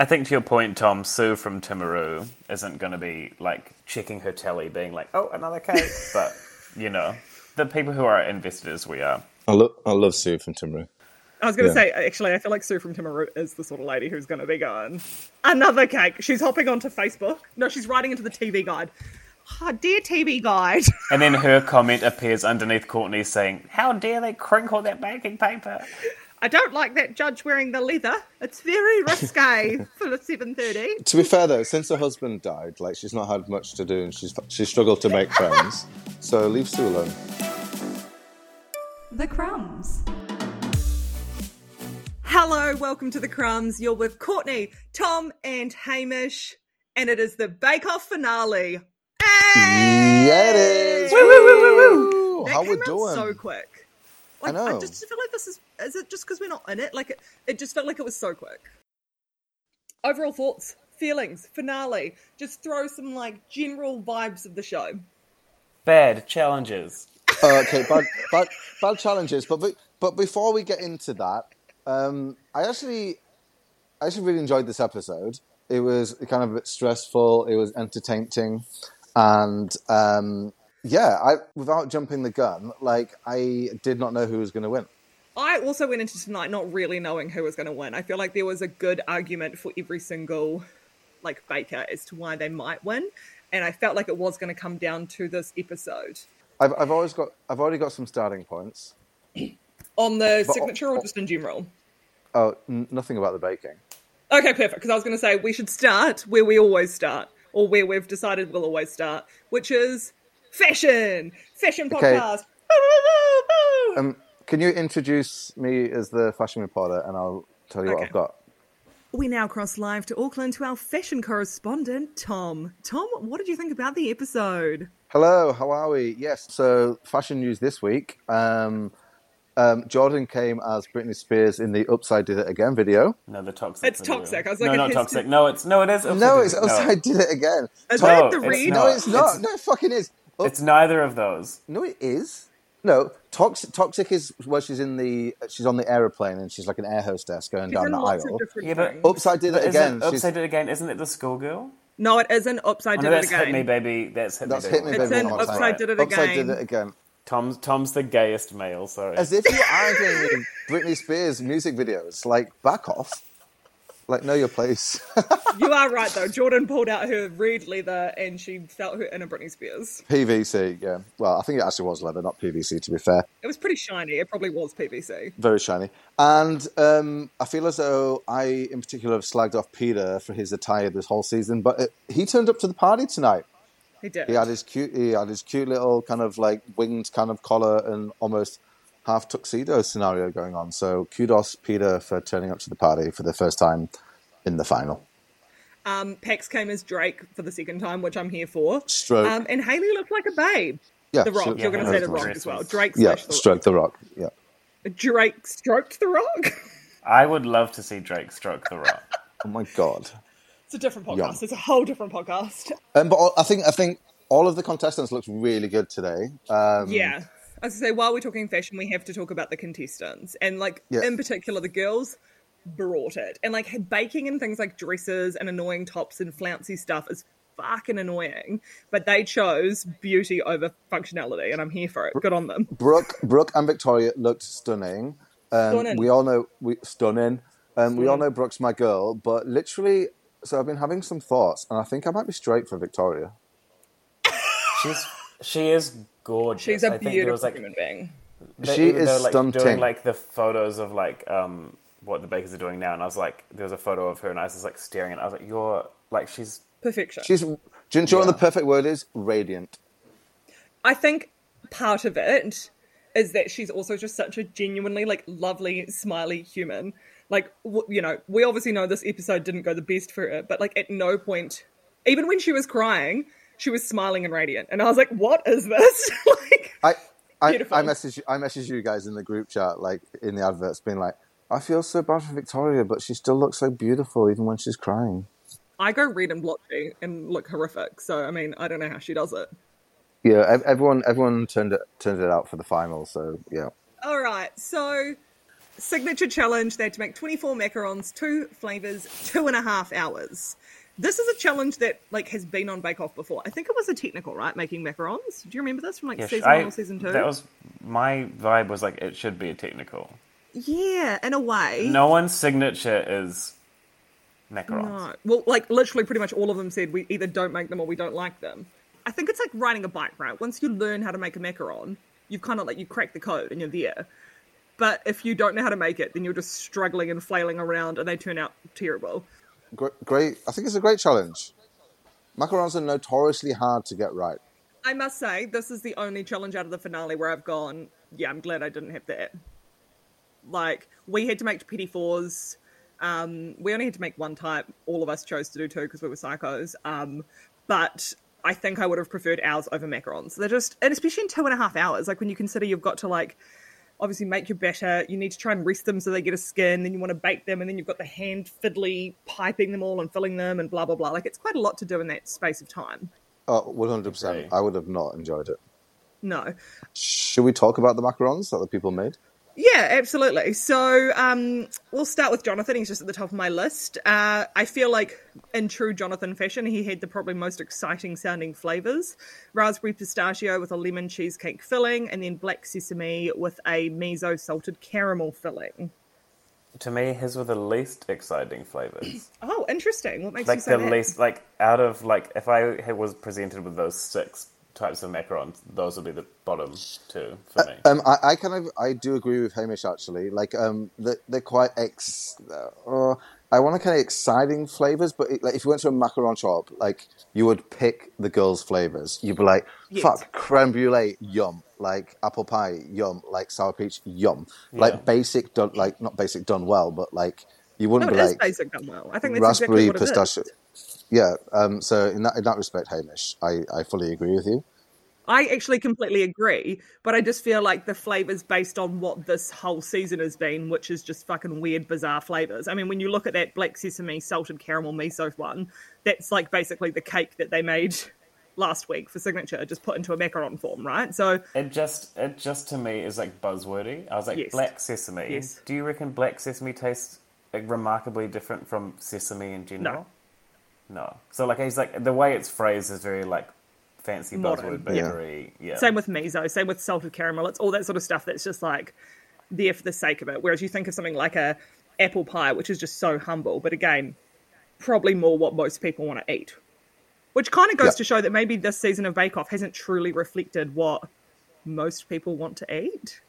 I think to your point, Tom, Sue from Timaru isn't going to be like checking her telly, being like, "Oh, another cake," but you know, the people who are invested as we are. I love I love Sue from Timaru. I was going to Yeah. say, actually, I feel like Sue from Timaru is the sort of lady who's going to be going, another cake. She's hopping onto Facebook. No, she's writing into the TV guide. Ah, dear TV guide. And then her comment appears underneath Courtney saying, "How dare they crinkle that baking paper?" I don't like that judge wearing the leather. It's very risque for the 7.30. To be fair though, since her husband died, like she's not had much to do and she's she struggled to make friends. So leave Sue alone. The crumbs. Hello, welcome to the Crumbs. You're with Courtney, Tom, and Hamish, and it is the Bake Off finale. Hey! Yeah, it is. Woo, woo, woo, woo, woo. That How came we around doing? so quick. Like, I know. just feel like this is. Is it just because we're not in it? Like, it, it just felt like it was so quick. Overall thoughts, feelings, finale. Just throw some like general vibes of the show. Bad challenges. Uh, okay, bad, bad, bad challenges. But but before we get into that, um, I actually I actually really enjoyed this episode. It was kind of a bit stressful. It was entertaining, and um, yeah, I without jumping the gun, like I did not know who was going to win. I also went into tonight not really knowing who was going to win. I feel like there was a good argument for every single like baker as to why they might win, and I felt like it was going to come down to this episode I've I've always got I've already got some starting points. on the But- signature or just in general. Oh, n- nothing about the baking. Okay, perfect. Because I was going to say we should start where we always start, or where we've decided we'll always start, which is fashion, fashion Okay. podcast. Um, can you introduce me as the fashion reporter, and I'll tell you what I've got. We now cross live to Auckland to our fashion correspondent, Tom. Tom, what did you think about the episode? Hello, how are we? Yes, so fashion news this week. Um, um, Jordan came as Britney Spears in the Oops I Did It Again video. No, the toxic. It's video. toxic. I was no, like, it not toxic. No, it's no, it is. No, it's Down. Oops I Did It Again. Is Tom- that the it's read? no, it's not. It's- no, it fucking is. Up- It's neither of those. no, it is. No, toxic. Toxic is where she's in the she's on the aeroplane and she's like an air hostess going She's down the aisle. Yeah, but- things. Upside Did But It isn't Again. she's- upside did it again? Isn't it the schoolgirl? No, it isn't Upside Oh, Did no, It that's Again. hit me, baby. That's hit That's me, hit me, It's baby. in one more Upside. Did It again. Upside Again. Did It Again. Tom's Tom's the gayest male. Sorry. As if you're arguing with Britney Spears music videos. Like, back off. Like, know your place. You are right though. Jordan pulled out her red leather and she felt her inner Britney Spears. PVC, yeah. Well, I think it actually was leather, not PVC, to be fair. It was pretty shiny. It probably was PVC. Very shiny. And um, I feel as though I, in particular, have slagged off Peter for his attire this whole season, but it, he turned up to the party tonight. He did. He had his cute, he had his cute little kind of like winged kind of collar and almost half tuxedo scenario going on. So kudos, Peter, for turning up to the party for the first time in the final. Um, Pax came as Drake for the second time, which I'm here for. Stroke. Um, and Hayley looked like a babe. yeah, The Rock. stroke- You're going to say The Rock as well. Drake Yeah, The stroke the rock. Yeah. Drake stroked The Rock. I would love to see Drake stroke the rock. Oh my god. it's a different podcast. Yum. It's a whole different podcast. Um, but I think I think all of the contestants looked really good today. Um, Yeah. I was say, while we're talking fashion, we have to talk about the contestants. And, like, Yeah. in particular, the girls brought it. And, like, baking and things like dresses and annoying tops and flouncy stuff is fucking annoying. But they chose beauty over functionality, and I'm here for it. Good on them. Brooke, Brooke and Victoria looked stunning. Um, Stunning. We all know we stunning. Um, we all know Brooke's my girl, but literally, so I've been having some thoughts, and I think I might be straight for Victoria. She's she is gorgeous. She's a I think there beautiful was, like, human being. they- She is though, like, stunning. Doing like the photos of like um what the bakers are doing now, and I was like, there was a photo of her, and I was just like staring, and I was like, you're like she's Perfection. She's. Do you know what Yeah. the perfect word is? Radiant. I think part of it is that she's also just such a genuinely like lovely, smiley human. Like w- you know, we obviously know this episode didn't go the best for her, but like at no point, even when she was crying, she was smiling and radiant, and I was like, "What is this?" like, I. I, Beautiful. I message I message you guys in the group chat, like in the adverts, being like, I feel so bad for Victoria, but she still looks so beautiful even when she's crying. I go red and blotchy and look horrific. So I mean, I don't know how she does it. Yeah, everyone everyone turned it turned it out for the final, so yeah. All right, so signature challenge. They had to make 24 macarons, two flavors, two and a half hours. This is a challenge that like has been on Bake Off before. I think it was a technical, right? Making macarons. Do you remember this from like Yeah, season I- one or season two? That was my vibe. Was like it should be a technical. Yeah, in a way. No one's signature is macarons. No. Well, like literally, pretty much all of them said we either don't make them or we don't like them. I think it's like riding a bike, right? Once you learn how to make a macaron, you've kind of like you crack the code and you're there. But if you don't know how to make it, then you're just struggling and flailing around, and they turn out terrible. Great. I think it's a great challenge. Macarons are notoriously hard to get right. I must say, this is the only challenge out of the finale where I've gone, yeah, I'm glad I didn't have that. Like, we had to make petit fours. Um, we only had to make one type. All of us chose to do two because we were psychos. Um, but I think I would have preferred ours over macarons. They're just, and especially in two and a half hours, like when you consider you've got to like, obviously make your batter, you need to try and rest them so they get a skin, then you want to bake them, and then you've got the hand fiddly piping them all and filling them and blah blah blah. Like it's quite a lot to do in that space of time. Oh, 100%. I would have not enjoyed it. No. Should we talk about the macarons that the people made? Yeah, absolutely. So um, we'll start with Jonathan. He's just at the top of my list. Uh, I feel like, in true Jonathan fashion, he had the probably most exciting sounding flavors raspberry pistachio with a lemon cheesecake filling, and then black sesame with a miso salted caramel filling. To me, his were the least exciting flavors. Oh, interesting. What makes you like say the that? least, like out of like if I was presented with those six types of macarons, those would be the bottom two for me. Um, I, I kind of I do agree with Hamish actually. Like um, they're, they're quite ex. Uh, I want to kind of exciting flavors, but it, like if you went to a macaron shop, like you would pick the girls' flavors. You'd be like, Yes. "Fuck, creme brulee, yum!" Like apple pie, yum! Like sour peach, yum! Yeah. Like basic done, like not basic done well, but like you wouldn't it be is like basic done well. I think that's raspberry exactly what pistachio. it is. Yeah. Um. So in that in that respect, Hamish, I I fully agree with you. I actually completely agree, but I just feel like the flavors based on what this whole season has been, which is just fucking weird, bizarre flavors. I mean, when you look at that black sesame salted caramel miso one, that's like basically the cake that they made last week for signature, just put into a macaron form, right? So It just, it just to me is like buzzwordy. I was like, Yes. black sesame. Yes. Do you reckon black sesame tastes like, remarkably different from sesame in general? No. So like he's like the way it's phrased is very like fancy Modern, buzzword yeah. bakery. Yeah. same with miso, same with salted caramel. It's all that sort of stuff that's just like there for the sake of it. Whereas you think of something like a apple pie, which is just so humble, but again, probably more what most people want to eat. Which kind of goes Yeah. to show that maybe this season of Bake Off hasn't truly reflected what most people want to eat.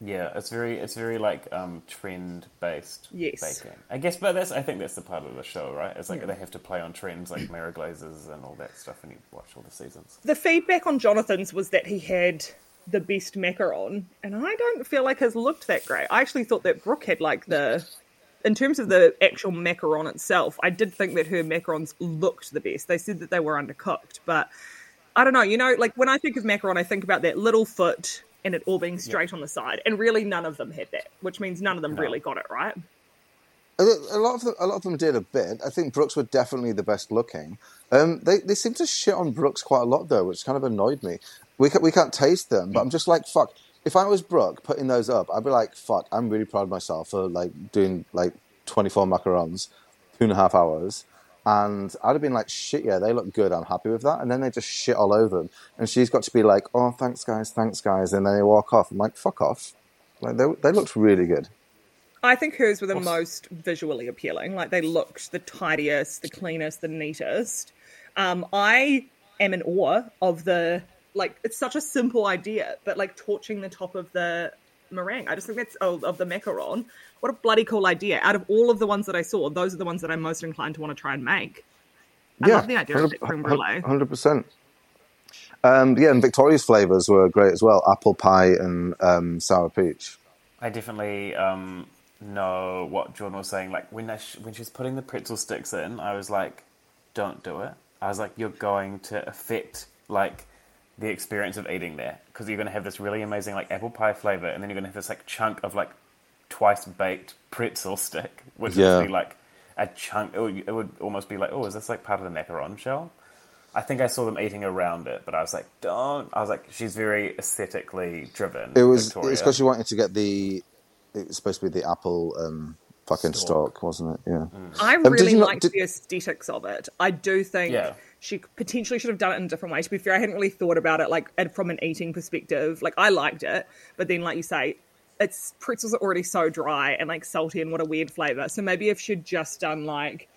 Yeah, it's very it's very like um trend based Yes. baking. I guess but that's I think that's the part of the show, right? It's like they have to play on trends like Glazes and all that stuff and you watch all the seasons. The feedback on Jonathan's was that he had the best macaron, and I don't feel like his looked that great. I actually thought that Brooke had like the, in terms of the actual macaron itself, I did think that her macarons looked the best. They said that they were undercooked, but I don't know. You know, like when I think of macaron, I think about that little foot and it all being straight on the side, and really none of them had that, which means none of them No. really got it right. A a lot of them, a lot of them did a bit. I think Brooke's were definitely the best looking. Um, they they seem to shit on Brooke's quite a lot though, which kind of annoyed me. We can, we can't taste them, but I'm just like fuck. If I was Brooke putting those up, I'd be like fuck. I'm really proud of myself for like doing like 24 macarons, two and a half hours, and I'd have been like shit. Yeah, they look good. I'm happy with that. And then they just shit all over them, and she's got to be like, oh thanks guys, thanks guys, and then they walk off. I'm like fuck off. Like they they looked really good. I think hers were the most visually appealing. Like they looked the tidiest, the cleanest, the neatest. Um, I am in awe of the like. It's such a simple idea, but like torching the top of the meringue. I just think that's of, of the macaron. What a bloody cool idea! Out of all of the ones that I saw, those are the ones that I'm most inclined to want to try and make. I love the idea of creme brulee. Hundred percent. Um, yeah, and Victoria's flavors were great as well: apple pie and um, sour peach. I definitely um, know what Jordan was saying. Like when I sh- when she was putting the pretzel sticks in, I was like, "Don't do it." I was like, "You're going to affect like the experience of eating there because you're going to have this really amazing like apple pie flavor, and then you're going to have this like chunk of like twice baked pretzel stick, which Yeah. would be like a chunk. It would, it would almost be like, "Oh, is this like part of the macaron shell?" I think I saw them eating around it, but I was like, "Don't." I was like, "She's very aesthetically driven." It was Victoria. it's because she wanted to get the it was supposed to be the apple um, fucking Stalk. stalk, wasn't it? Yeah. I did really you not- liked did- the aesthetics of it. I do think Yeah. She potentially should have done it in a different way. To be fair, I hadn't really thought about it like from an eating perspective. Like I liked it, but then like you say, it's pretzels are already so dry and like salty and what a weird flavor. So maybe if she'd just done like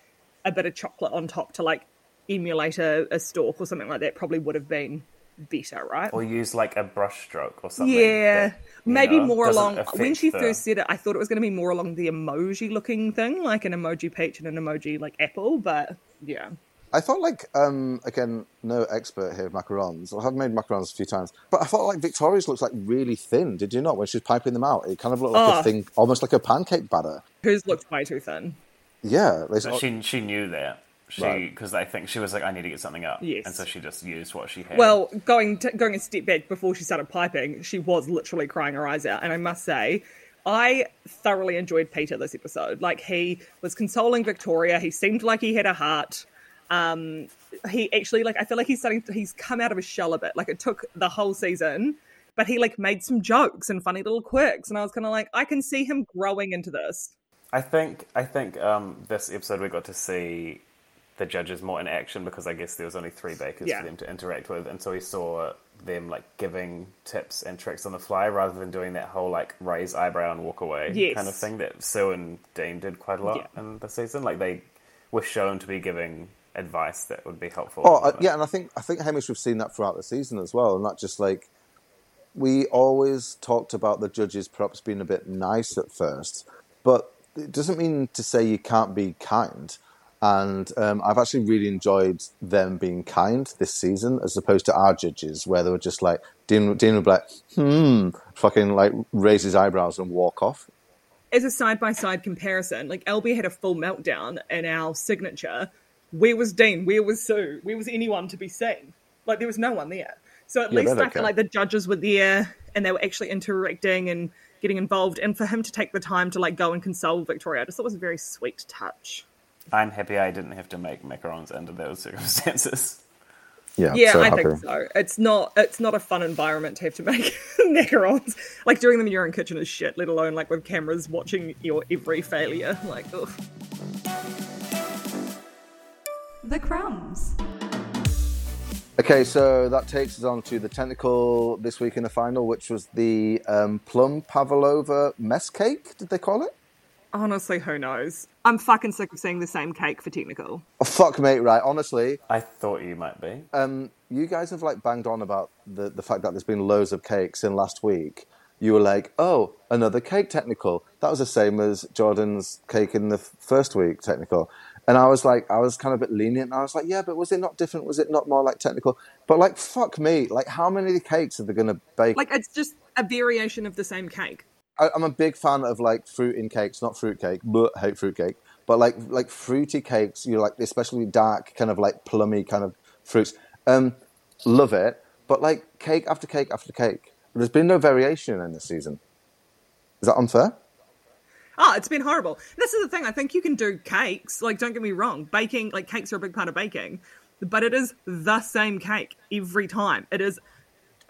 a bit of chocolate on top to like emulate a, a stalk or something like that, probably would have been better, right? Or use like a brush stroke or something. Yeah, that, maybe know, more along. When she the- first said it, I thought it was going to be more along the emoji looking thing, like an emoji peach and an emoji like apple. But yeah, I felt like um, again, no expert here of macarons. I have made macarons a few times, but I felt like Victoria's looks like really thin. Did you not? When she's piping them out, it kind of looked like Oh. a thing, almost like a pancake batter. hers looked way too thin. Yeah, they- But she she knew that. She Right. because I think she was like, I need to get something up. Yes. And so she just used what she had. Well, going to, going a step back before she started piping, she was literally crying her eyes out. And I must say, I thoroughly enjoyed Peter this episode. Like he was consoling Victoria. He seemed like he had a heart. Um, he actually like I feel like he's starting. To, he's come out of his shell a bit. Like it took the whole season, but he like made some jokes and funny little quirks. And I was kind of like, I can see him growing into this. I think I think um, this episode we got to see the judges more in action because I guess there was only three bakers Yeah. for them to interact with, and so we saw them like giving tips and tricks on the fly rather than doing that whole like raise eyebrow and walk away Yes. kind of thing that Sue and Dean did quite a lot Yeah. in the season. Like they were shown to be giving advice that would be helpful. Oh uh, yeah, and I think I think Hamish, we've seen that throughout the season as well, and not just like we always talked about the judges perhaps being a bit nice at first, but it doesn't mean to say you can't be kind. And um, I've actually really enjoyed them being kind this season, as opposed to our judges, where they were just like Dean, Dean would be like, hmm, fucking like raise his eyebrows and walk off. as a side by side comparison, like LB had a full meltdown in our signature. Where was Dean? Where was Sue? Where was anyone to be seen? Like there was no one there. So at Yeah, least I don't feel like the judges were there and they were actually interacting and getting involved. And for him to take the time to like go and console Victoria, I just thought it was a very sweet touch. I'm happy I didn't have to make macarons under those circumstances. Yeah, Yeah, so I happy. think so. It's not it's not a fun environment to have to make macarons. Like doing them in your own kitchen is shit, let alone like with cameras watching your every failure. Like ugh. The crumbs. Okay, so that takes us on to the technical this week in the final, which was the um, plum pavlova mess cake. Did they call it? Honestly, who knows? I'm fucking sick of seeing the same cake for technical. Oh, fuck, mate. Right, honestly, I thought you might be. um, you guys have like banged on about the the fact that there's been loads of cakes in last week. You were like, "Oh, another cake technical." That was the same as Jordan's cake in the f- first week technical. And I was like, I was kind of a bit lenient. I was like, "Yeah, but was it not different? Was it not more like technical?" But like, fuck me. Like, how many cakes are they going to bake? Like it's just a variation of the same cake. I, I'm a big fan of like fruit in cakes, not fruit cake, but hate fruit cake. But like like fruity cakes, you know, like especially dark, kind of like plummy kind of fruits. Um, love it. But like cake after cake after cake, there's been no variation in this season. Is that unfair? Ah, it's been horrible. This is the thing. I think you can do cakes. Like, don't get me wrong. Baking, like cakes are a big part of baking, but it is the same cake every time. It is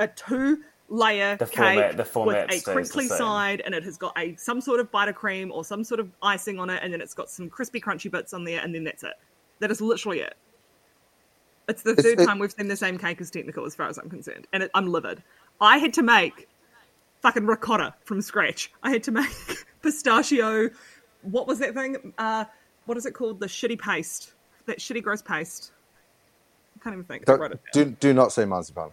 a two layer The cake format- the format with a crinkly side and it has got a some sort of buttercream or some sort of icing on it and then it's got some crispy crunchy bits on there and then that's it that is literally it it's the It's- third it- time we've seen the same cake as technical as far as i'm concerned and it, i'm livid i had to make fucking ricotta from scratch i had to make pistachio what was that thing uh what is it called the shitty paste that shitty gross paste i can't even think Don't, do do not say marzipan.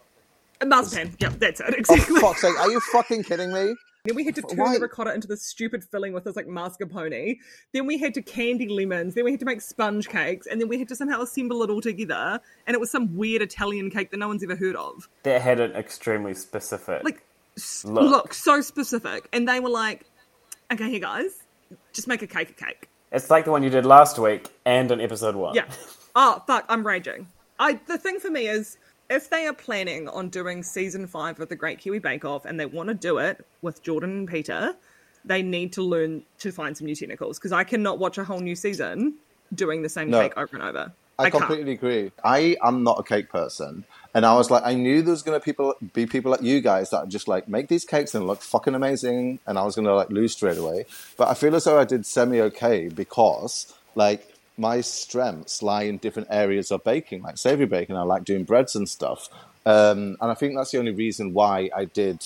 A marzipan. Yep, that's it. Oh Exactly. fuck's sake! Are you fucking kidding me? Then we had to turn Why- the ricotta into this stupid filling with this like mascarpone. Then we had to candy lemons. Then we had to make sponge cakes, and then we had to somehow assemble it all together. And it was some weird Italian cake that no one's ever heard of. That had an extremely specific. Like, Look. look. so specific. And they were like, "Okay, here guys, just make a cake a cake." it's like the one you did last week and in episode one. Yeah. Oh fuck, I'm raging. I the thing for me is if they are planning on doing season five of the Great Kiwi Bake Off and they want to do it with Jordan and Peter, they need to learn to find some new technicals because I cannot watch a whole new season doing the same No. cake over and over. I, I can't. completely agree. I am not a cake person, and I was like, I knew there was going to people be people like you guys that just like make these cakes and look fucking amazing, and I was going to like lose straight away. But I feel as though I did semi okay because like my strengths lie in different areas of baking, like savory baking. I like doing breads and stuff, um, and I think that's the only reason why I did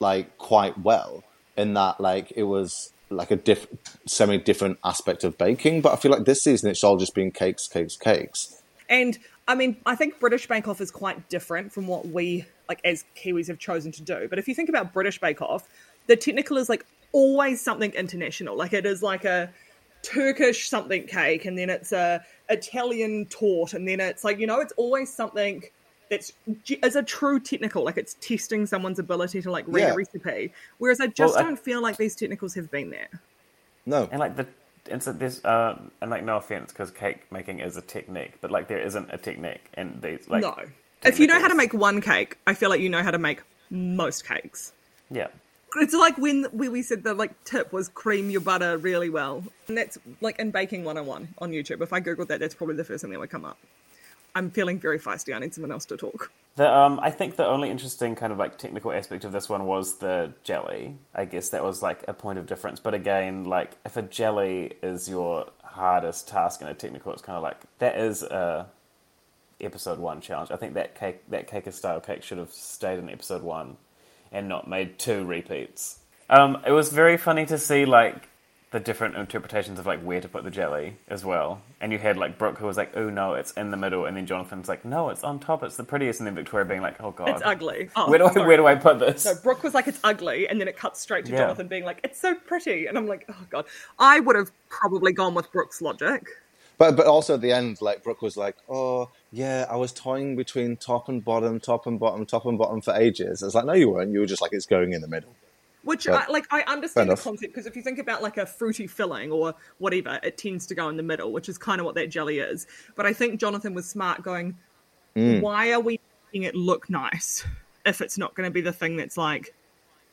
like quite well in that like it was like a diff- semi different aspect of baking. But I feel like this season it's all just been cakes, cakes, cakes. And I mean, I think British Bake Off is quite different from what we, like, as Kiwis have chosen to do. But if you think about British Bake Off, the technical is like always something international. Like, it is like a Turkish something cake, and then it's a Italian tort, and then it's like, you know, it's always something that's g- is a true technical. Like, it's testing someone's ability to, like, read Yeah. a recipe. Whereas I just Well, don't feel like these technicals have been there. No, And like the and so there's uh and like no offense because cake making is a technique, but like there isn't a technique and these like no. If you know how to make one cake, I feel like you know how to make most cakes. yeah. It's like when when we said the like tip was cream your butter really well, and that's like in baking 101 on YouTube. If I googled that, that's probably the first thing that would come up. I'm feeling very feisty. I need someone else to talk. The um, I think the only interesting kind of like technical aspect of this one was the jelly. I guess that was like a point of difference. But again, like if a jelly is your hardest task in a technical, it's kind of like that is a episode one challenge. I think that cake, that cake of style cake, should have stayed in episode one and not made two repeats. Um, it was very funny to see like the different interpretations of like where to put the jelly as well. And you had like Brooke who was like, "Oh no, it's in the middle," and then Jonathan's like, "No, it's on top. It's the prettiest." And then Victoria being like, "Oh god, It's ugly. Oh, Where do I, sorry. where do I put this?" So Brooke was like, "It's ugly," and then it cuts straight to Yeah. Jonathan being like, "It's so pretty," and I'm like, "Oh god." I would have probably gone with Brooke's logic. but but also at the end, like Brooke was like, "Oh yeah, I was toying between top and bottom, top and bottom, top and bottom for ages." It's like, no, you weren't. You were just like, it's going in the middle. Which. I, like, I understand the concept because if you think about like a fruity filling or whatever, it tends to go in the middle, which is kind of what that jelly is. But I think Jonathan was smart, going, Mm. "Why are we making it look nice if it's not going to be the thing that's like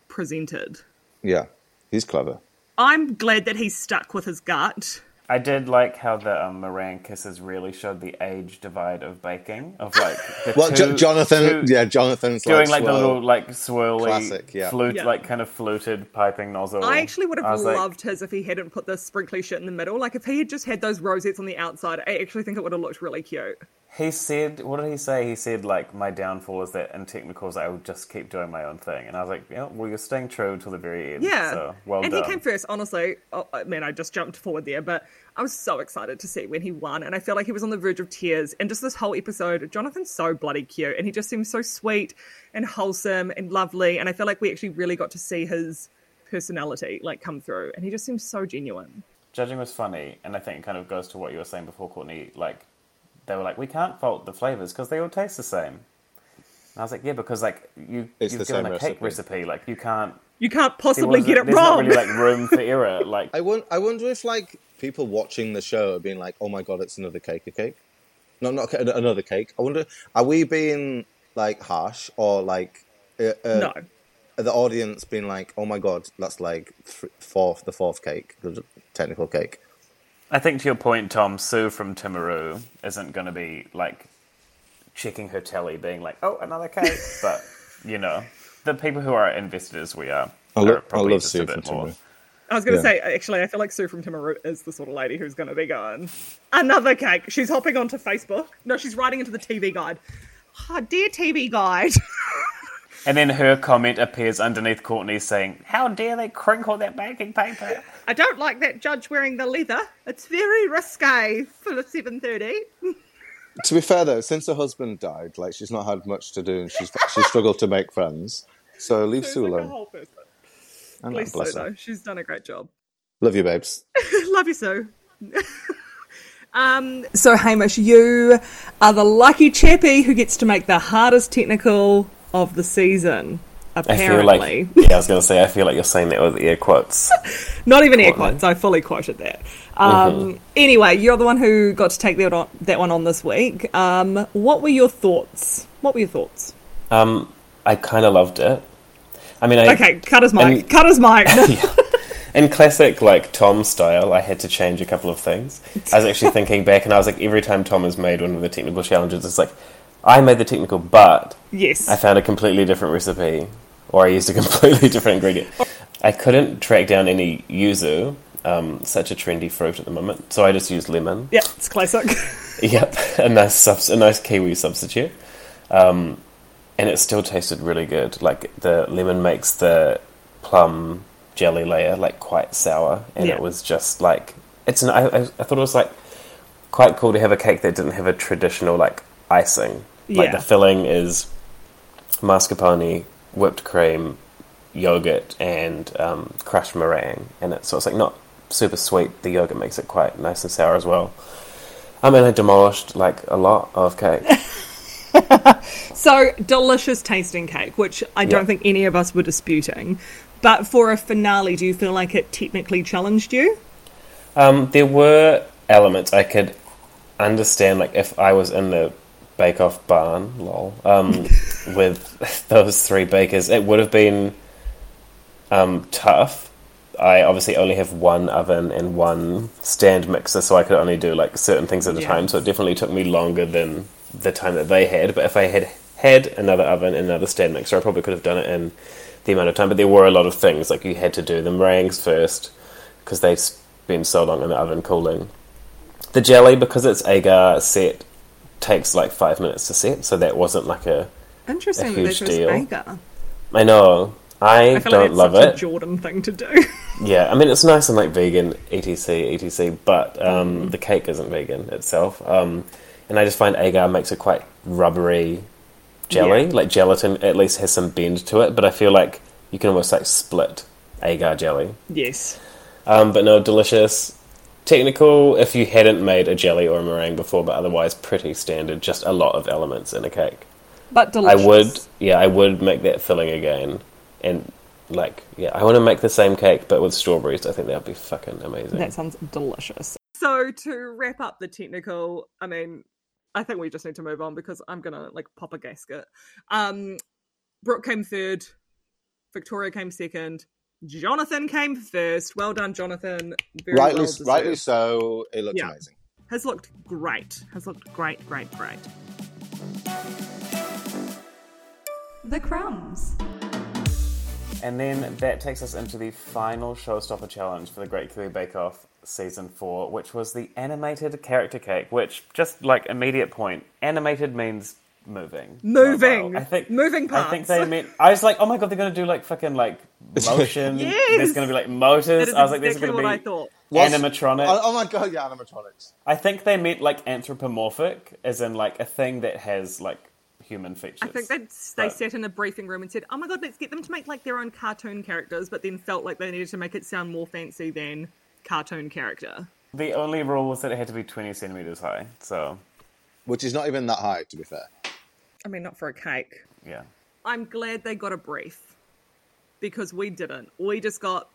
presented?" Yeah, he's clever. I'm glad that he's stuck with his gut. I did like how the um, meringue kisses really showed the age divide of baking. Of like, the Well, Jo- two- Jonathan, two- yeah, Jonathan's doing like, like, the little like swirly, Classic, yeah. flute, Yeah. like kind of fluted piping nozzle. I actually would have was like, loved his if he hadn't put the sprinkly shit in the middle. Like if he had just had those rosettes on the outside, I actually think it would have looked really cute. He said, what did he say? He said, like, my downfall is that in technicals I would just keep doing my own thing. And I was like, yeah, well, you're staying true until the very end. Yeah. So, well done. and done. he came first, honestly. Oh, I mean, I just jumped forward there, but I was so excited to see when he won. And I feel like he was on the verge of tears. And just this whole episode, Jonathan's so bloody cute. And he just seems so sweet and wholesome and lovely. And I feel like we actually really got to see his personality like come through. And he just seems so genuine. Judging was funny, and I think it kind of goes to what you were saying before, Courtney. Like, they were like, we can't fault the flavors because they all taste the same. And I was like, yeah, because like you, It's you've the given same a cake recipe. recipe. Like, you can't. You can't possibly get it there's wrong. not really like room for error. Like, I wonder, I wonder if like people watching the show are being like, "Oh my god, it's another cake, a cake." No, not a- another cake. I wonder, are we being like harsh or like uh, uh, no. the audience being like, "Oh my god, that's like th- fourth, the fourth cake, the technical cake." I think to your point, Tom, Sue from Timaru isn't going to be like checking her telly, being like, "Oh, another cake." but you know, the people who are invested as we are, I, are lo- I probably love just a Sue bit from more. Timaru. I was going to Yeah. say, actually, I feel like Sue from Timaru is the sort of lady who's going to be going, another cake. She's hopping onto Facebook. No, she's writing into the TV guide. Oh, dear TV guide. And then her comment appears underneath Courtney saying, "How dare they crinkle that baking paper?" I don't like that judge wearing the leather. It's very risque for the 7.30. To be fair though, since her husband died, like she's not had much to do, and she's she's struggled to make friends. So leave Sue like alone. And Bless bless her. though. She's done a great job. Love you, babes. Love you, Sue. um, so, Hamish, you are the lucky chappie who gets to make the hardest technical of the season. Apparently, yeah, I was going to say, I feel like you're saying that with air quotes. not even air quotes. I fully quoted that. Um, Anyway, you're the one who got to take that on, that one on this week. Um, what were your thoughts? What were your thoughts? Um, I kind of loved it. I mean, I, Okay, cut his mic. and- cut his mic. yeah. In classic like Tom style, I had to change a couple of things. I was actually thinking back, and I was like, every time Tom has made one of the technical challenges, it's like, I made the technical, but Yes. I found a completely different recipe, or I used a completely different ingredient. I couldn't track down any yuzu, um, such a trendy fruit at the moment, so I just used lemon. yeah, it's classic. Yep, a nice subs- a nice kiwi substitute, um, and it still tasted really good. Like the lemon makes the plum jelly layer like quite sour, and Yeah. it was just like it's an. I, I, I thought it was like quite cool to have a cake that didn't have a traditional like icing. Like Yeah. the filling is mascarpone, whipped cream, yogurt, and um, crushed meringue, and it so it's like not super sweet. The yogurt makes it quite nice and sour as well. I mean, I demolished like a lot of cake. So delicious tasting cake, which I don't Yeah. think any of us were disputing. But for a finale, do you feel like it technically challenged you? Um, there were elements I could understand, like if I was in the Bake Off barn, lol, um, with those three bakers, it would have been um, tough. I obviously only have one oven and one stand mixer, so I could only do like certain things at a Yeah. time. So it definitely took me longer than the time that they had. But if I had had another oven and another stand mixer, I probably could have done it in the amount of time. But there were a lot of things like you had to do the meringues first because they'd been so long in the oven cooling. The jelly, because it's agar set, takes like five minutes to set, so that wasn't like a. Interesting A huge deal. agar. I know. I, I don't like love it. a Jordan thing to do. Yeah, I mean it's nice and like vegan, etc, etc. But Mm. um, the cake isn't vegan itself, um, and I just find agar makes it quite rubbery jelly. Yeah. Like gelatin, at least has some bend to it. But I feel like you can almost like split agar jelly. yes. Um, but no, delicious. Technical if you hadn't made a jelly or a meringue before, but otherwise pretty standard. Just a lot of elements in a cake. But delicious. I would, yeah, I would make that filling again, and like, yeah, I want to make the same cake but with strawberries. I think that would be fucking amazing. That sounds delicious. So to wrap up the technical, I mean, I think we just need to move on because I'm gonna like pop a gasket. Um, Brooke came third, Victoria came second, Jonathan came first. Well done, Jonathan. Very rightly, well rightly so. It looks Yeah. amazing. Has looked great. Has looked great, great, great. The crumbs. And then that takes us into the final showstopper challenge for the Great Kiwi Bake Off season four, which was the animated character cake. Which, just like immediate point, animated means moving, Moving. Mobile. I think Moving I think they meant. I was like, oh my god, they're going to do like fucking like motion. Yes! There's going to be like motors. That is I was like, exactly there's what going I to be thought. What's- animatronic. Oh, oh my god, yeah, animatronics. I think they meant like anthropomorphic, as in like a thing that has like human features. I think they they But- sat in a briefing room and said, "Oh my god, let's get them to make like their own cartoon characters," but then felt like they needed to make it sound more fancy than cartoon character. The only rule was that it had to be 20 centimeters high. So, Which is not even that high, to be fair. I mean, not for a cake. yeah. I'm glad they got a brief because we didn't. We just got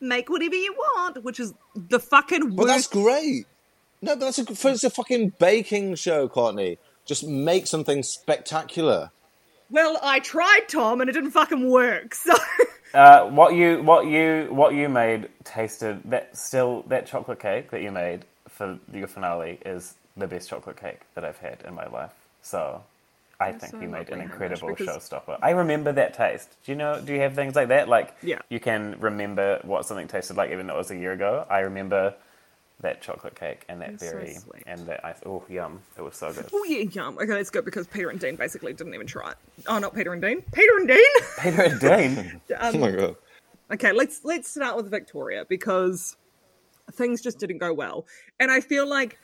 make whatever you want, which is the fucking But that's great. No, but that's a, it's a fucking baking show, Courtney. Just make something spectacular. Well, I tried, Tom, and it didn't fucking work. So Uh, what you what you what you made tasted that still that chocolate cake that you made for your finale is the best chocolate cake that I've had in my life. So I think so you made an incredible Hamish, because- showstopper. I remember that taste. Do you know? Do you have things like that? Like Yeah. you can remember what something tasted like, even though it was a year ago. I remember that chocolate cake and that That's so berry sweet. and that ice. Oh, yum! It was so good. Oh yeah, yum. Okay, that's good because Peter and Dean basically didn't even try it. Oh, not Peter and Dean. Peter and Dean. Peter and Dean. Um, oh my god. okay, let's let's start with Victoria because things just didn't go well, and I feel like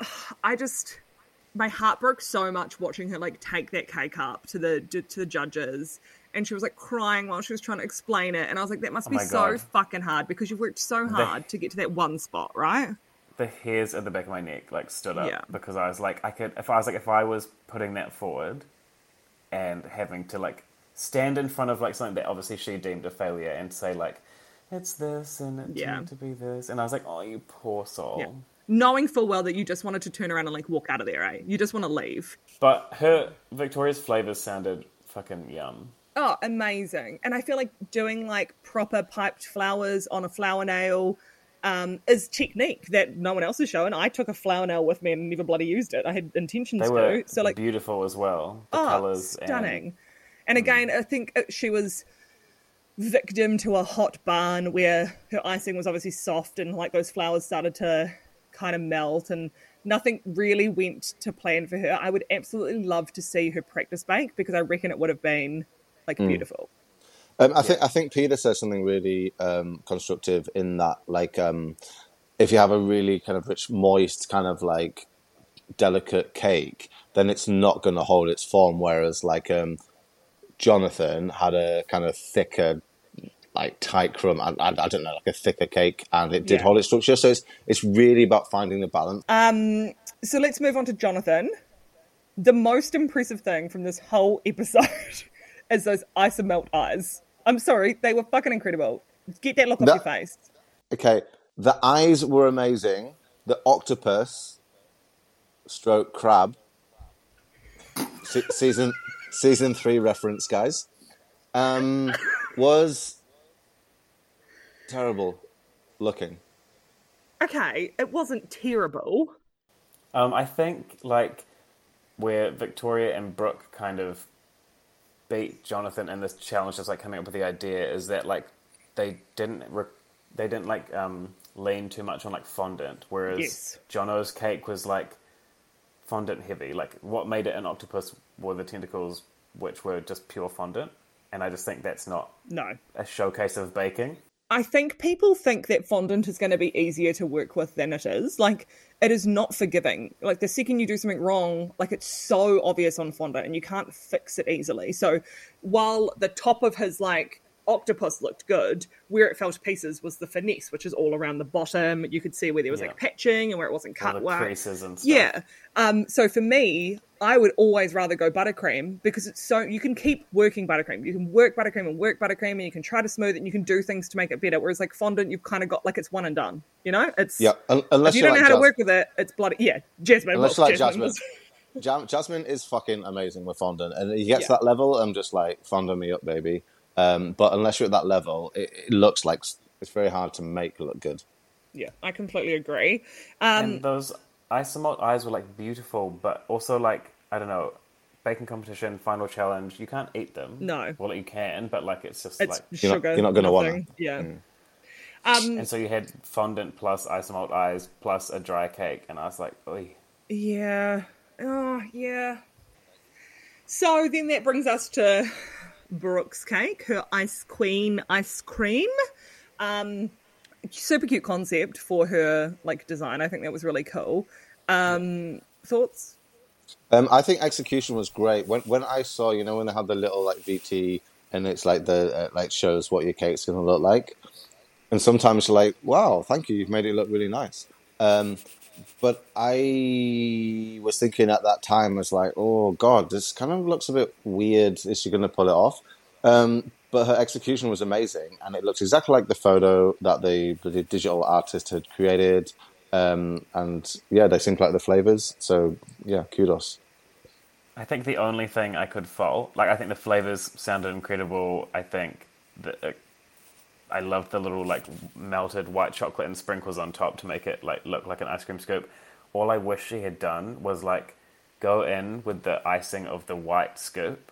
I just my heart broke so much watching her like take that cake up to the to the judges. And she was like crying while she was trying to explain it, and I was like, "That must oh be Oh my so fucking hard because you've worked so hard to get to that one spot, right?" the hairs at the back of my neck like stood up Yeah. because I was like, I could if I was like if I was putting that forward and having to like stand in front of like something that obviously she deemed a failure and say like, it's this and it's Yeah. to be this, and I was like, oh, you poor soul. Yeah. Knowing full well that you just wanted to turn around and like walk out of there, eh? You just want to leave. But her Victoria's flavors sounded fucking yum. Oh, amazing. And I feel like doing like proper piped flowers on a flower nail um, is technique that no one else is showing. I took a flower nail with me and never bloody used it. I had intentions They were to. So like beautiful as well. The oh, colors stunning. And, And again, I think uh, she was victim to a hot barn where her icing was obviously soft and like those flowers started to kind of melt and nothing really went to plan for her. I would absolutely love to see her practice bake because I reckon it would have been like beautiful. Um, I think I think Peter says something really um, constructive in that, like, um, if you have a really kind of rich, moist, kind of like delicate cake, then it's not going to hold its form. Whereas, like, um, Jonathan had a kind of thicker, like tight crumb, I, I, I don't know, like a thicker cake, and it did Yeah. hold its structure. So it's it's really about finding the balance. Um, so let's move on to Jonathan. The most impressive thing from this whole episode is those isomalt eyes. I'm sorry, they were fucking incredible. Get that look off your face. Okay, the eyes were amazing. The octopus, stroke crab, se- season season three reference, guys, um, was terrible looking. Okay, it wasn't terrible. Um, I think like where Victoria and Brooke kind of beat Jonathan in this challenge, just like coming up with the idea, is that like they didn't re- they didn't like um, lean too much on like fondant, whereas Yes. Jono's cake was like fondant heavy. Like what made it an octopus were the tentacles, which were just pure fondant, and I just think that's not No. a showcase of baking. I think people think that fondant is going to be easier to work with than it is. Like, it is not forgiving. Like, the second you do something wrong, like, it's so obvious on fondant and you can't fix it easily. So, while the top of his, like, octopus looked good, where it fell to pieces was the finesse, which is all around the bottom. You could see where there was, Yeah. like, patching and where it wasn't cut the well. creases and stuff. Yeah. Um, so for me, I would always rather go buttercream because it's so you can keep working buttercream. You can work buttercream and work buttercream and you can try to smooth it and you can do things to make it better. Whereas like fondant, you've kind of got like it's one and done. You know, it's Yeah, un- unless If you don't know like how to work with it, it's bloody yeah. Jasmine, Unless well, you like Jasmine. was- Jam- Jasmine is fucking amazing with fondant, and he gets Yeah. that level. I'm just like fondant me up, baby. Um, but unless you're at that level, it, it looks like it's very hard to make look good. yeah, I completely agree. Um, and those isomalt eyes were like beautiful, but also like I don't know, baking competition, final challenge. You can't eat them. No. well you can, but like it's just it's like. You're not- sugar. you're not gonna wanna. nothing. Yeah. Um, And so you had fondant plus isomalt eyes plus a dry cake, and I was like, Oy. Yeah. Oh, yeah. So then that brings us to Brooke's cake, her ice queen ice cream. Um, super cute concept for her like design. I think that was really cool. Um, thoughts? Um, I think execution was great. When when I saw, you know, when they have the little like VT and it's like the uh, like shows what your cake's going to look like, and sometimes you're like, wow, thank you, you've made it look really nice. Um, but I was thinking at that time, I was like, oh god, this kind of looks a bit weird. Is she going to pull it off? Um, but her execution was amazing, and it looks exactly like the photo that the, the digital artist had created. Um, and yeah, they seemed like the flavors. So yeah, kudos. I think the only thing I could fault, like I think the flavors sounded incredible. I think that uh, I loved the little like melted white chocolate and sprinkles on top to make it like look like an ice cream scoop. All I wish she had done was like go in with the icing of the white scoop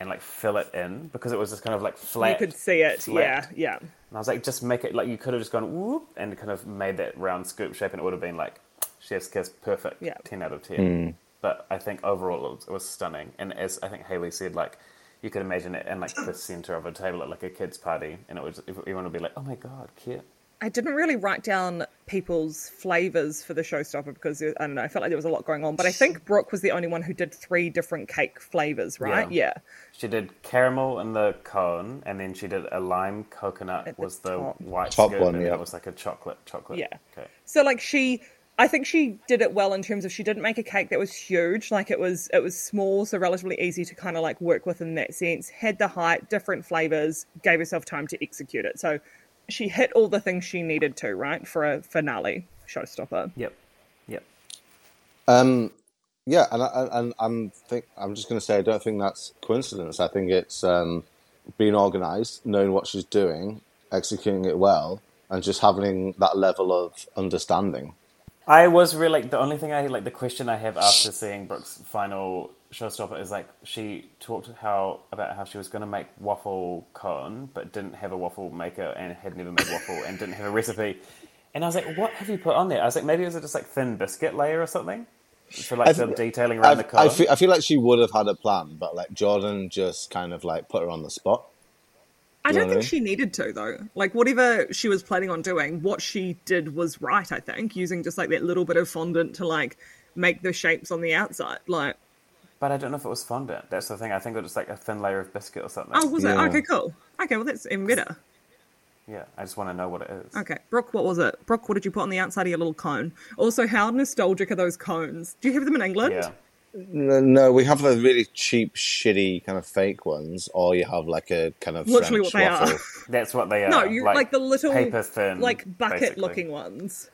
and like fill it in because it was just kind of like flat. you could see it. flat. Yeah, yeah. And I was like, just make it like you could have just gone whoop and kind of made that round scoop shape, and it would have been like chef's kiss, perfect, Yeah. ten out of ten. Hmm. But I think overall it was, it was stunning, and as I think Hayley said, like you could imagine it in like the center of a table at like a kids' party, and it would everyone would be like, oh my god, cute. I didn't really write down people's flavors for the showstopper because uh, I don't know. I felt like there was a lot going on, but I think Brooke was the only one who did three different cake flavors, right? Yeah. Yeah. She did caramel in the cone, and then she did a lime coconut At the was the top. white Top scoop, one, yeah. it was like a chocolate chocolate. Yeah. Okay. So like she I think she did it well in terms of she didn't make a cake that was huge. Like it was it was small, so relatively easy to kind of like work with in that sense. Had the height, different flavors, gave herself time to execute it. So she hit all the things she needed to, right, for a finale showstopper. Yep. Yep. Um, Yeah, and I, and I'm think I'm just going to say I don't think that's coincidence. I think it's um, being organised, knowing what she's doing, executing it well, and just having that level of understanding. I was really like the only thing I like the question I have after seeing Brooke's final showstopper is like she talked how about how she was going to make waffle cone but didn't have a waffle maker and had never made waffle and didn't have a recipe. And I was like, what have you put on there? I was like, maybe it was just like thin biscuit layer or something for like I the detailing I, around the cone. I feel, I feel like she would have had a plan, but like Jordan just kind of like put her on the spot. I Do you don't think she needed to though. Like whatever she was planning on doing, what she did was right. I think using just like that little bit of fondant to like make the shapes on the outside. Like, But I don't know if it was fondant. That's the thing. I think it was just like a thin layer of biscuit or something. oh, was Yeah. it? Okay, cool. Okay, well that's even better. Yeah, I just want to know what it is. Okay, Brooke, what was it? Brooke, what did you put on the outside of your little cone? Also, how nostalgic are those cones? Do you have them in England? Yeah. No, no, we have the really cheap, shitty kind of fake ones, or you have like a kind of Literally French what they waffle. are. That's what they are. No, you like, the little paper thin, like bucket-looking ones.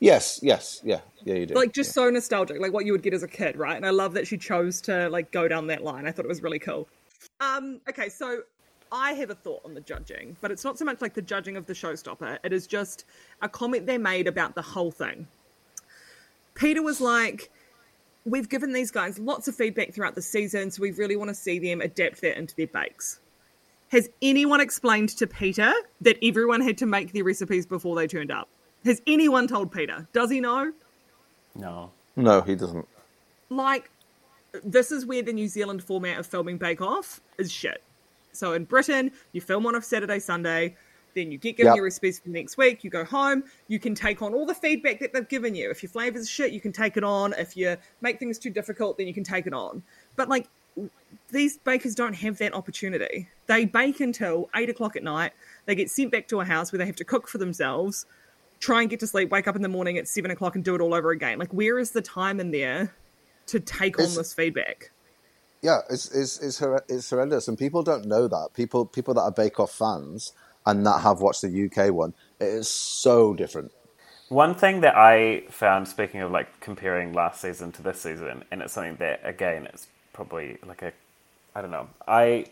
Yes, yes, yeah, yeah, you do. Like just so nostalgic, like what you would get as a kid, right? And I love that she chose to like go down that line. I thought it was really cool. Um, okay, so I have a thought on the judging, but it's not so much like the judging of the showstopper. It is just a comment they made about the whole thing. Peter was like, We've given these guys lots of feedback throughout the season, so we really want to see them adapt that into their bakes. Has anyone explained to Peter that everyone had to make their recipes before they turned up? Has anyone told Peter? Does he know? No. no, he doesn't. like this is where the New Zealand format of filming Bake Off is shit. So in Britain, you film on a Saturday, Sunday, then you get given Yep. your recipes for the next week, you go home, you can take on all the feedback that they've given you. If your flavor's shit, you can take it on. If you make things too difficult, then you can take it on. But like these bakers don't have that opportunity. They bake until eight o'clock at night. They get sent back to a house where they have to cook for themselves, try and get to sleep, wake up in the morning at seven o'clock and do it all over again. Like, where is the time in there to take on this feedback? Yeah, it's it's it's, it's horrendous, and people don't know that. People people that are Bake Off fans and that have watched the UK one, it is so different. One thing that I found, speaking of like comparing last season to this season, and it's something that again it's probably like a, I don't know, I,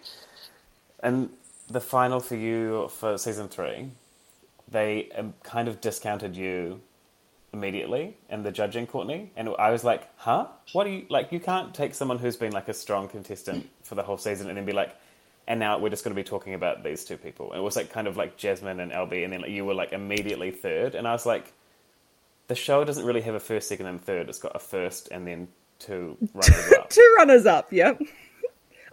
and the final for you for season three, they um, kind of discounted you immediately in the judging, Courtney, and I was like, huh? What do you like? You can't take someone who's been like a strong contestant for the whole season and then be like. And now we're just going to be talking about these two people. And it was like kind of like Jasmine and LB, and then like, you were like immediately third. And I was like, the show doesn't really have a first, second, and third. It's got a first and then two runners up. Two runners up, yep.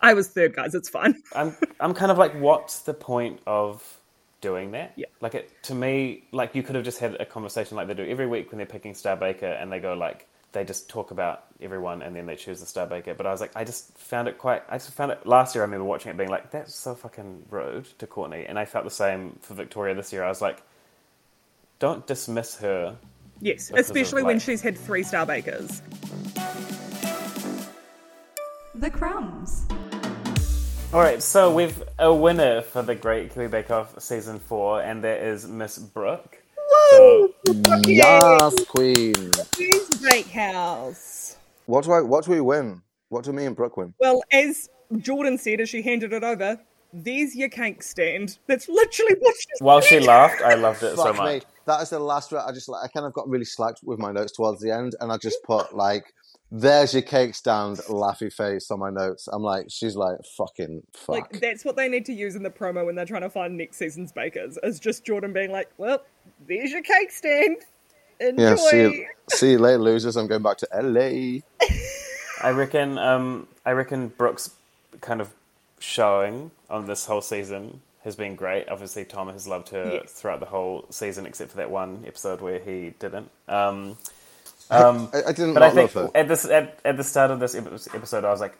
I was third, guys. It's fine. I'm I'm kind of like, what's the point of doing that? Yeah. Like it to me, like you could have just had a conversation like they do every week when they're picking Star Baker, and they go like they just talk about everyone and then they choose the Star Baker. But I was like, I just found it quite. I just found it last year. I remember watching it being like, that's so fucking rude to Courtney, and I felt the same for Victoria this year. I was like, don't dismiss her Yes, Because of, especially when she's had three star bakers. The crumbs. All right, so we've a winner for the Great Kiwi Bake Off season four, and that is Miss Brooke. So, Yes, Queen. Queen's Bakehouse. What do I? What do we win? What do me and Brooke win? Well, as Jordan said as she handed it over, there's your cake stand. That's literally what she while she laughed, I loved it so Fuck much. me. That is the last. I just like I kind of got really slacked with my notes towards the end, and I just put like, "There's your cake stand," laughy face on my notes. I'm like, she's like, "Fucking fuck." Like that's what they need to use in the promo when they're trying to find next season's bakers. Is just Jordan being like, "Well, there's your cake stand. Enjoy." yeah, see you, see you later, losers. I'm going back to LA. I reckon. Um, I reckon Brooke's kind of showing on this whole season has been great. Obviously, Tom has loved her Yes. throughout the whole season, except for that one episode where he didn't. Um, um, I, I didn't but I think love her. at this at, at the start of this episode, I was like,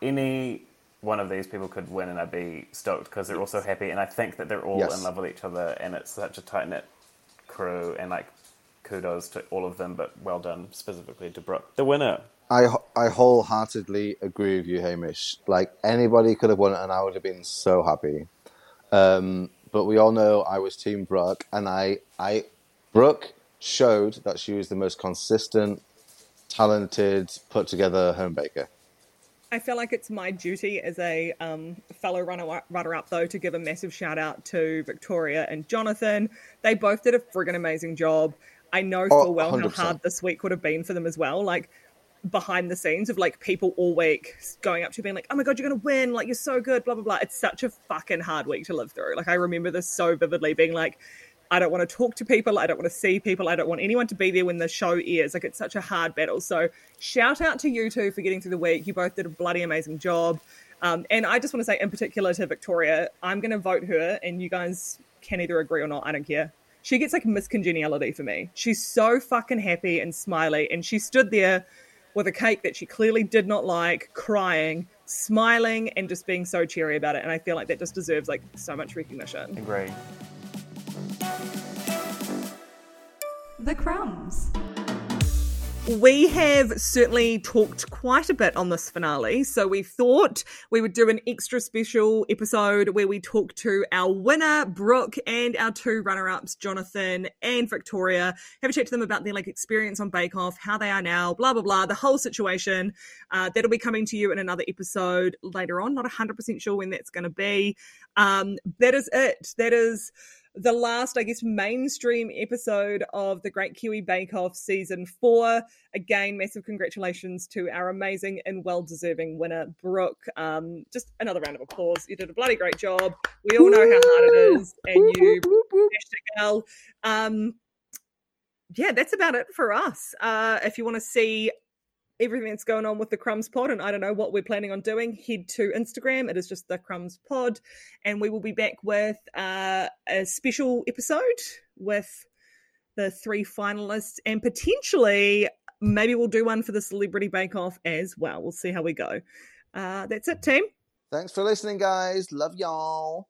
any one of these people could win, and I'd be stoked because they're all so happy, and I think that they're all Yes. in love with each other, and it's such a tight knit crew, and like kudos to all of them, but well done specifically to Brooke, the winner. I I wholeheartedly agree with you, Hamish. Like anybody could have won it, and I would have been so happy. Um, but we all know I was Team Brooke, and I I Brooke showed that she was the most consistent talented, put together home baker. I feel like it's my duty as a um, fellow runner runner up though to give a massive shout out to Victoria and Jonathan. They both did a friggin' amazing job. I know Oh, full well how 100%. hard this week would have been for them as well. Like behind the scenes of like people all week going up to you being like, "Oh my god, you're gonna win! Like you're so good!" Blah blah blah. It's such a fucking hard week to live through. Like I remember this so vividly, being like, I don't want to talk to people. I don't want to see people. I don't want anyone to be there when the show airs. Like it's such a hard battle. So shout out to you two for getting through the week. You both did a bloody amazing job. Um, and I just want to say, in particular to Victoria, I'm going to vote her, and you guys can either agree or not. I don't care. She gets like Miss Congeniality for me. She's so fucking happy and smiley, and she stood there with a cake that she clearly did not like, crying, smiling, and just being so cheery about it. And I feel like that just deserves like so much recognition. Agree. The crumbs. We have certainly talked quite a bit on this finale, so we thought we would do an extra special episode where we talk to our winner, Brooke, and our two runner-ups, Jonathan and Victoria. Have a chat to them about their like experience on Bake Off, how they are now, blah blah blah, the whole situation. Uh, that'll be coming to you in another episode later on. Not hundred percent sure when that's going to be. Um, that is it. That is the last, I guess, mainstream episode of the Great Kiwi Bake Off season four. Again, massive congratulations to our amazing and well deserving winner, Brooke. Um, just another round of applause. You did a bloody great job. We all know how hard it is, and you smashed it, girl. Um, yeah, that's about it for us. Uh, if you want to see everything that's going on with the Crumbs Pod, and I don't know what we're planning on doing, head to Instagram. It is just the Crumbs Pod, and we will be back with uh, a special episode with the three finalists, and potentially maybe we'll do one for the Celebrity Bake Off as well. We'll see how we go. Uh, that's it, team. Thanks for listening, guys. Love y'all.